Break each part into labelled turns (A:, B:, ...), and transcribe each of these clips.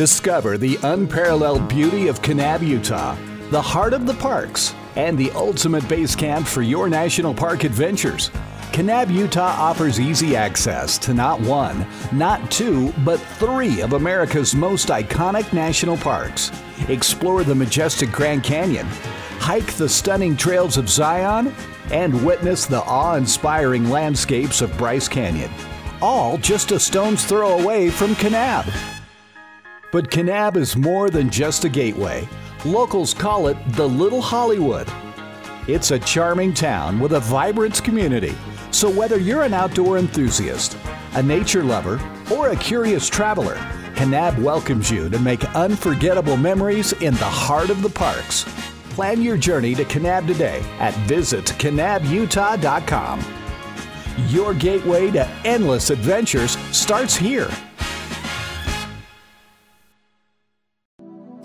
A: Discover the unparalleled beauty of Kanab, Utah, the heart of the parks, and the ultimate base camp for your national park adventures. Kanab, Utah offers easy access to not one, not two, but three of America's most iconic national parks. Explore the majestic Grand Canyon, hike the stunning trails of Zion, and witness the awe inspiring landscapes of Bryce Canyon. All just a stone's throw away from Kanab. But Kanab is more than just a gateway. Locals call it the Little Hollywood. It's a charming town with a vibrant community. So whether you're an outdoor enthusiast, a nature lover, or a curious traveler, Kanab welcomes you to make unforgettable memories in the heart of the parks. Plan your journey to Kanab today at visitkanabutah.com. Your gateway to endless adventures starts here.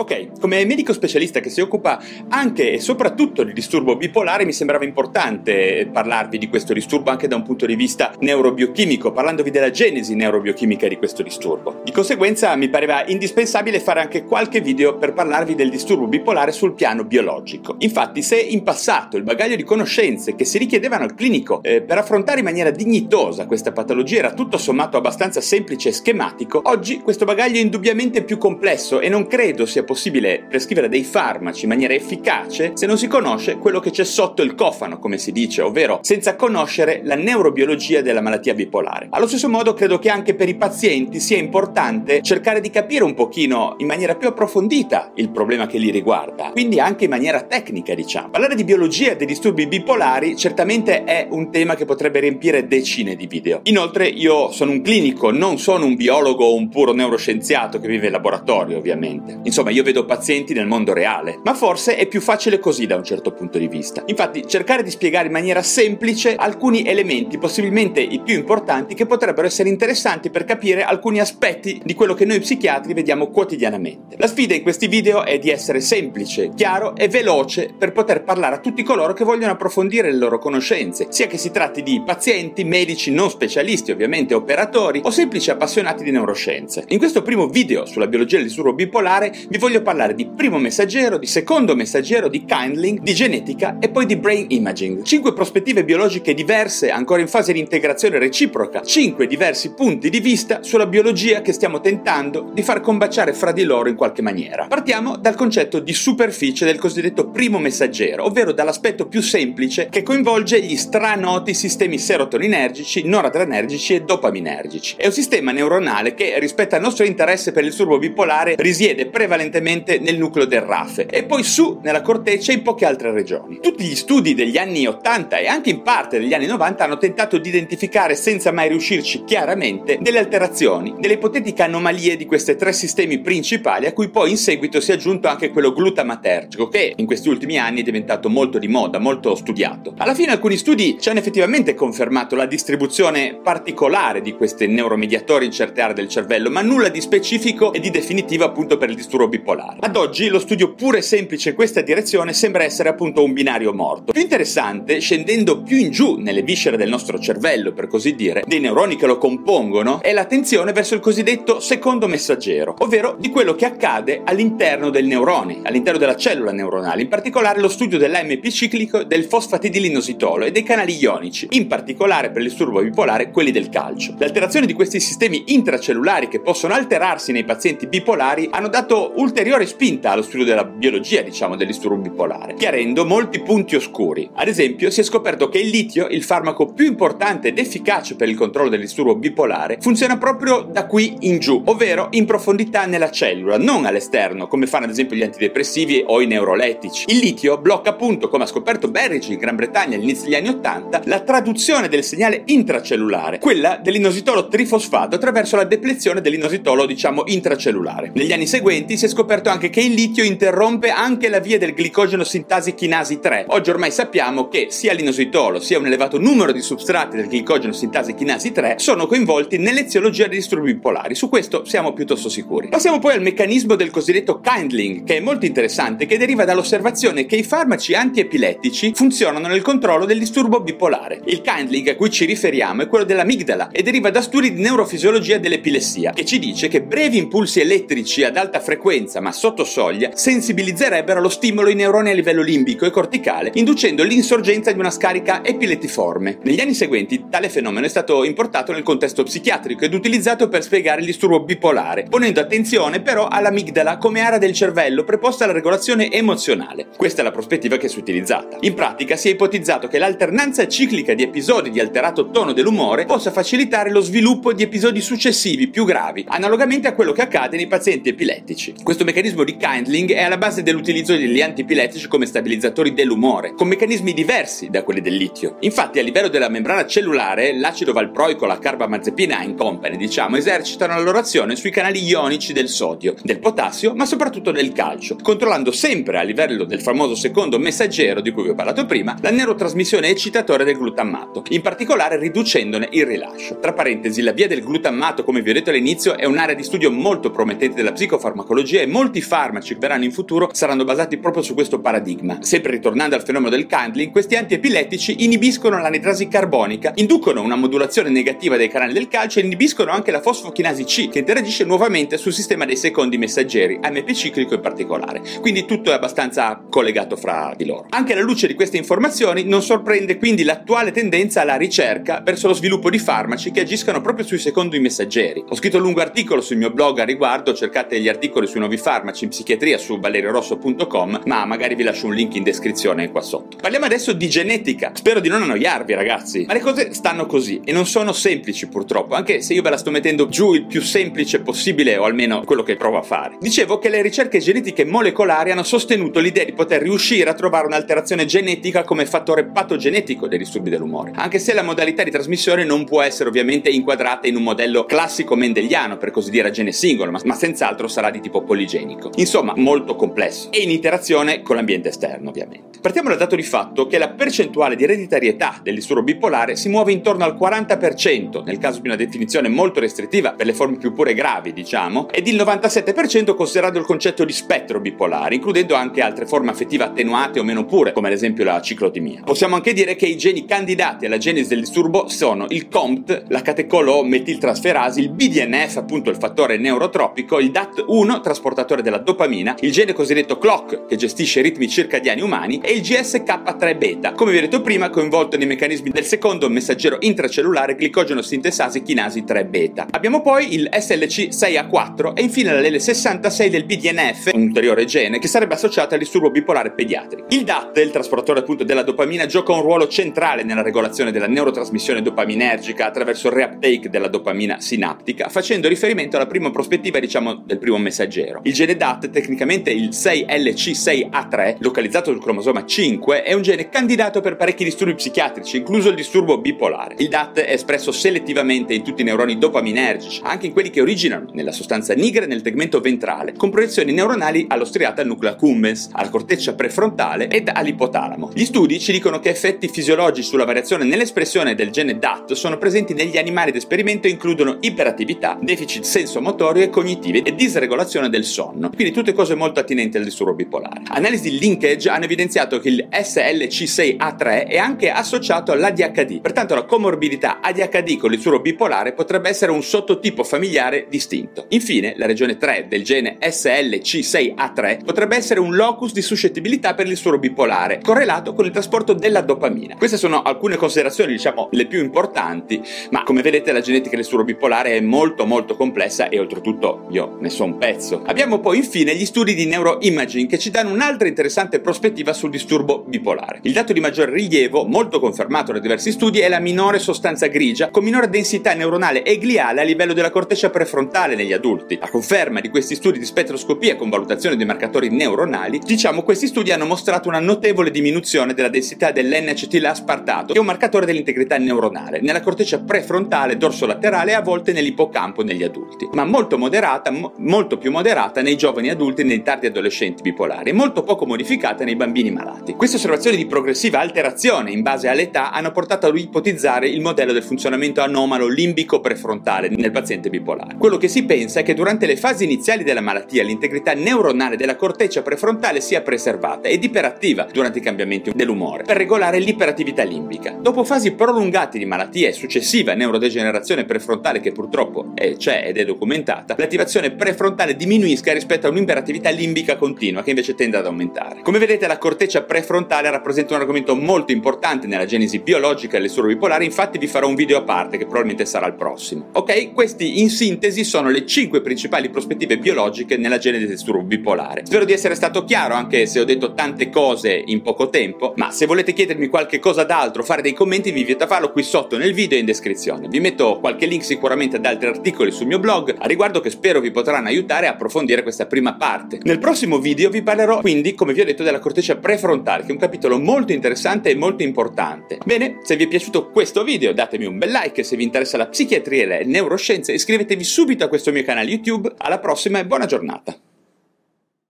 B: Ok, come medico specialista che si occupa anche e soprattutto di disturbo bipolare, mi sembrava importante parlarvi di questo disturbo anche da un punto di vista neurobiochimico, parlandovi della genesi neurobiochimica di questo disturbo. Di conseguenza mi pareva indispensabile fare anche qualche video per parlarvi del disturbo bipolare sul piano biologico. Infatti, se in passato il bagaglio di conoscenze che si richiedevano al clinico eh, per affrontare in maniera dignitosa questa patologia era tutto sommato abbastanza semplice e schematico, oggi questo bagaglio è indubbiamente più complesso e non credo sia possibile prescrivere dei farmaci in maniera efficace se non si conosce quello che c'è sotto il cofano, come si dice, ovvero senza conoscere la neurobiologia della malattia bipolare. Allo stesso modo credo che anche per i pazienti sia importante cercare di capire un pochino in maniera più approfondita il problema che li riguarda, quindi anche in maniera tecnica, diciamo. Parlare di biologia dei disturbi bipolari certamente è un tema che potrebbe riempire decine di video. Inoltre io sono un clinico, non sono un biologo o un puro neuroscienziato che vive in laboratorio, ovviamente. Insomma, io io vedo pazienti nel mondo reale, ma forse è più facile così da un certo punto di vista. Infatti, cercare di spiegare in maniera semplice alcuni elementi, possibilmente i più importanti, che potrebbero essere interessanti per capire alcuni aspetti di quello che noi psichiatri vediamo quotidianamente. La sfida in questi video è di essere semplice, chiaro e veloce per poter parlare a tutti coloro che vogliono approfondire le loro conoscenze, sia che si tratti di pazienti, medici non specialisti, ovviamente operatori, o semplici appassionati di neuroscienze. In questo primo video sulla biologia del disturbo bipolare vi voglio voglio parlare di primo messaggero, di secondo messaggero, di kindling, di genetica e poi di brain imaging. Cinque prospettive biologiche diverse, ancora in fase di integrazione reciproca, cinque diversi punti di vista sulla biologia che stiamo tentando di far combaciare fra di loro in qualche maniera. Partiamo dal concetto di superficie del cosiddetto primo messaggero, ovvero dall'aspetto più semplice che coinvolge gli stranoti sistemi serotoninergici, noradrenergici e dopaminergici. È un sistema neuronale che, rispetto al nostro interesse per il disturbo bipolare, risiede prevalentemente prevalentemente nel nucleo del RAFE e poi su nella corteccia in poche altre regioni. Tutti gli studi degli anni 80 e anche in parte degli anni 90 hanno tentato di identificare senza mai riuscirci chiaramente delle alterazioni, delle ipotetiche anomalie di questi tre sistemi principali a cui poi in seguito si è aggiunto anche quello glutamatergico che in questi ultimi anni è diventato molto di moda, molto studiato. Alla fine alcuni studi ci hanno effettivamente confermato la distribuzione particolare di questi neuromediatori in certe aree del cervello, ma nulla di specifico e di definitivo appunto per il disturbo bipolare bipolare. Ad oggi lo studio pure e semplice in questa direzione sembra essere appunto un binario morto. Più interessante, scendendo più in giù nelle viscere del nostro cervello, per così dire, dei neuroni che lo compongono, è l'attenzione verso il cosiddetto secondo messaggero, ovvero di quello che accade all'interno del neurone, all'interno della cellula neuronale, in particolare lo studio dell'AMP ciclico del fosfatidilinositolo e dei canali ionici, in particolare per il disturbo bipolare quelli del calcio. L'alterazione di questi sistemi intracellulari che possono alterarsi nei pazienti bipolari hanno dato ulteriormente ulteriore spinta allo studio della biologia, diciamo, del disturbo bipolare, chiarendo molti punti oscuri. Ad esempio, si è scoperto che il litio, il farmaco più importante ed efficace per il controllo del disturbo bipolare, funziona proprio da qui in giù, ovvero in profondità nella cellula, non all'esterno, come fanno ad esempio gli antidepressivi o i neurolettici. Il litio blocca appunto, come ha scoperto Berridge in Gran Bretagna all'inizio degli anni 80, la traduzione del segnale intracellulare, quella dell'inositolo trifosfato attraverso la deplezione dell'inositolo, diciamo, intracellulare. Negli anni seguenti si è scoperto scoperto anche che il litio interrompe anche la via del glicogeno sintasi chinasi 3. Oggi ormai sappiamo che sia l'inositolo sia un elevato numero di substrati del glicogeno sintasi chinasi 3 sono coinvolti nell'eziologia dei disturbi bipolari. Su questo siamo piuttosto sicuri. Passiamo poi al meccanismo del cosiddetto kindling, che è molto interessante, che deriva dall'osservazione che i farmaci antiepilettici funzionano nel controllo del disturbo bipolare. Il kindling a cui ci riferiamo è quello dell'amigdala e deriva da studi di neurofisiologia dell'epilessia, che ci dice che brevi impulsi elettrici ad alta frequenza ma sotto soglia sensibilizzerebbero lo stimolo ai neuroni a livello limbico e corticale, inducendo l'insorgenza di una scarica epilettiforme. Negli anni seguenti tale fenomeno è stato importato nel contesto psichiatrico ed utilizzato per spiegare il disturbo bipolare, ponendo attenzione però all'amigdala come area del cervello preposta alla regolazione emozionale. Questa è la prospettiva che si è utilizzata. In pratica si è ipotizzato che l'alternanza ciclica di episodi di alterato tono dell'umore possa facilitare lo sviluppo di episodi successivi più gravi, analogamente a quello che accade nei pazienti epilettici. Questo meccanismo di kindling è alla base dell'utilizzo degli antiepilettici come stabilizzatori dell'umore, con meccanismi diversi da quelli del litio. Infatti, a livello della membrana cellulare, l'acido valproico, la carbamazepina in company, diciamo, esercitano la loro azione sui canali ionici del sodio, del potassio, ma soprattutto del calcio, controllando sempre a livello del famoso secondo messaggero di cui vi ho parlato prima, la neurotrasmissione eccitatore del glutammato, in particolare riducendone il rilascio. Tra parentesi, la via del glutammato, come vi ho detto all'inizio, è un'area di studio molto promettente della psicofarmacologia e molti farmaci che verranno in futuro saranno basati proprio su questo paradigma. Sempre ritornando al fenomeno del candling, questi antiepilettici inibiscono l'anidrasi carbonica, inducono una modulazione negativa dei canali del calcio e inibiscono anche la fosfochinasi C, che interagisce nuovamente sul sistema dei secondi messaggeri, AMP ciclico in particolare. Quindi tutto è abbastanza collegato fra di loro. Anche alla luce di queste informazioni non sorprende quindi l'attuale tendenza alla ricerca verso lo sviluppo di farmaci che agiscano proprio sui secondi messaggeri. Ho scritto un lungo articolo sul mio blog a riguardo, cercate gli articoli sui nuovi farmaci in psichiatria su valeriorosso.com, ma magari vi lascio un link in descrizione qua sotto. Parliamo adesso di genetica. Spero di non annoiarvi, ragazzi. Ma le cose stanno così e non sono semplici purtroppo, anche se io ve la sto mettendo giù il più semplice possibile, o almeno quello che provo a fare. Dicevo che le ricerche genetiche molecolari hanno sostenuto l'idea di poter riuscire a trovare un'alterazione genetica come fattore patogenetico dei disturbi dell'umore, anche se la modalità di trasmissione non può essere ovviamente inquadrata in un modello classico mendeliano, per così dire a gene singolo, ma, ma senz'altro sarà di tipo poligenico. Insomma, molto complesso e in interazione con l'ambiente esterno, ovviamente. Partiamo dal dato di fatto che la percentuale di ereditarietà del disturbo bipolare si muove intorno al 40%, nel caso di una definizione molto restrittiva per le forme più pure gravi, diciamo, ed il 97% considerando il concetto di spettro bipolare, includendo anche altre forme affettive attenuate o meno pure, come ad esempio la ciclotimia. Possiamo anche dire che i geni candidati alla genesi del disturbo sono il COMT, la catecolo-metiltrasferasi, il BDNF, appunto il fattore neurotropico, il DAT1, trasportatore della dopamina, il gene cosiddetto CLOCK, che gestisce i ritmi circadiani umani, e il GSK3 beta, come vi ho detto prima, coinvolto nei meccanismi del secondo messaggero intracellulare glicogeno sintesasi chinasi 3 beta. Abbiamo poi il SLC6A4 e infine l'L66 del BDNF, un ulteriore gene che sarebbe associato al disturbo bipolare pediatrico. Il DAT, il trasportatore appunto della dopamina, gioca un ruolo centrale nella regolazione della neurotrasmissione dopaminergica attraverso il reuptake della dopamina sinaptica, facendo riferimento alla prima prospettiva, diciamo, del primo messaggero. Il gene DAT, tecnicamente il 6LC6A3, localizzato sul cromosoma 5, è un gene candidato per parecchi disturbi psichiatrici, incluso il disturbo bipolare. Il DAT è espresso selettivamente in tutti i neuroni dopaminergici, anche in quelli che originano nella sostanza nigra nel tegmento ventrale, con proiezioni neuronali allo striato al nucleo accumbens, alla corteccia prefrontale ed all'ipotalamo. Gli studi ci dicono che effetti fisiologici sulla variazione nell'espressione del gene DAT sono presenti negli animali d'esperimento e includono iperattività, deficit sensomotorio e cognitivi e disregolazione del sonno, quindi tutte cose molto attinenti al disturbo bipolare. Analisi di linkage hanno evidenziato che il SLC6A3 è anche associato all'ADHD, pertanto la comorbidità ADHD con il disturbo bipolare potrebbe essere un sottotipo familiare distinto. Infine, la regione 3 del gene SLC6A3 potrebbe essere un locus di suscettibilità per il disturbo bipolare, correlato con il trasporto della dopamina. Queste sono alcune considerazioni, diciamo, le più importanti, ma come vedete la genetica del disturbo bipolare è molto molto complessa e oltretutto io ne so un pezzo. Abbiamo poi infine gli studi di neuroimaging che ci danno un'altra interessante prospettiva sul disturbo bipolare. Il dato di maggiore rilievo, molto confermato da diversi studi, è la minore sostanza grigia con minore densità neuronale e gliale a livello della corteccia prefrontale negli adulti. A conferma di questi studi di spettroscopia con valutazione dei marcatori neuronali, diciamo questi studi hanno mostrato una notevole diminuzione della densità dell'N-acetil-aspartato, che è un marcatore dell'integrità neuronale, nella corteccia prefrontale dorsolaterale e a volte nell'ippocampo negli adulti, ma molto moderata, mo- molto più moderata osservata nei giovani adulti e nei tardi adolescenti bipolari e molto poco modificata nei bambini malati. Queste osservazioni di progressiva alterazione in base all'età hanno portato a ipotizzare il modello del funzionamento anomalo limbico prefrontale nel paziente bipolare. Quello che si pensa è che durante le fasi iniziali della malattia l'integrità neuronale della corteccia prefrontale sia preservata ed iperattiva durante i cambiamenti dell'umore per regolare l'iperattività limbica. Dopo fasi prolungate di malattia e successiva neurodegenerazione prefrontale che purtroppo c'è ed è documentata, l'attivazione prefrontale diminuisca rispetto a un'iperattività limbica continua che invece tende ad aumentare. Come vedete la corteccia prefrontale rappresenta un argomento molto importante nella genesi biologica del disturbo bipolare, infatti vi farò un video a parte che probabilmente sarà il prossimo. Ok, questi in sintesi sono le 5 principali prospettive biologiche nella genesi del disturbo bipolare. Spero di essere stato chiaro anche se ho detto tante cose in poco tempo, ma se volete chiedermi qualche cosa d'altro, fare dei commenti vi invito a farlo qui sotto nel video e in descrizione. Vi metto qualche link sicuramente ad altri articoli sul mio blog a riguardo che spero vi potranno aiutare a approfondire questa prima parte. Nel prossimo video vi parlerò quindi, come vi ho detto, della corteccia prefrontale, che è un capitolo molto interessante e molto importante. Bene, se vi è piaciuto questo video datemi un bel like, se vi interessa la psichiatria e le neuroscienze iscrivetevi subito a questo mio canale YouTube. Alla prossima e buona giornata.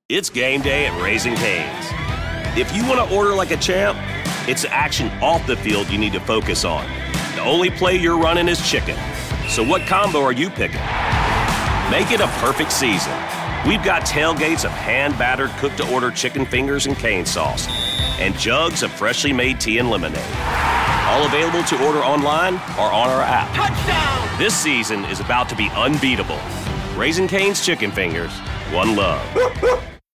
C: It's game day at Raising Cane's. If you want to order like a champ, it's action off the field you need to focus on. The only play you're running is chicken. So what combo are you picking? Make it a perfect season. We've got tailgates of hand-battered cooked-to-order chicken fingers and cane sauce, and jugs of freshly made tea and lemonade. All available to order online or on our app. Touchdown! This season is about to be unbeatable. Raising Cane's Chicken Fingers, one love.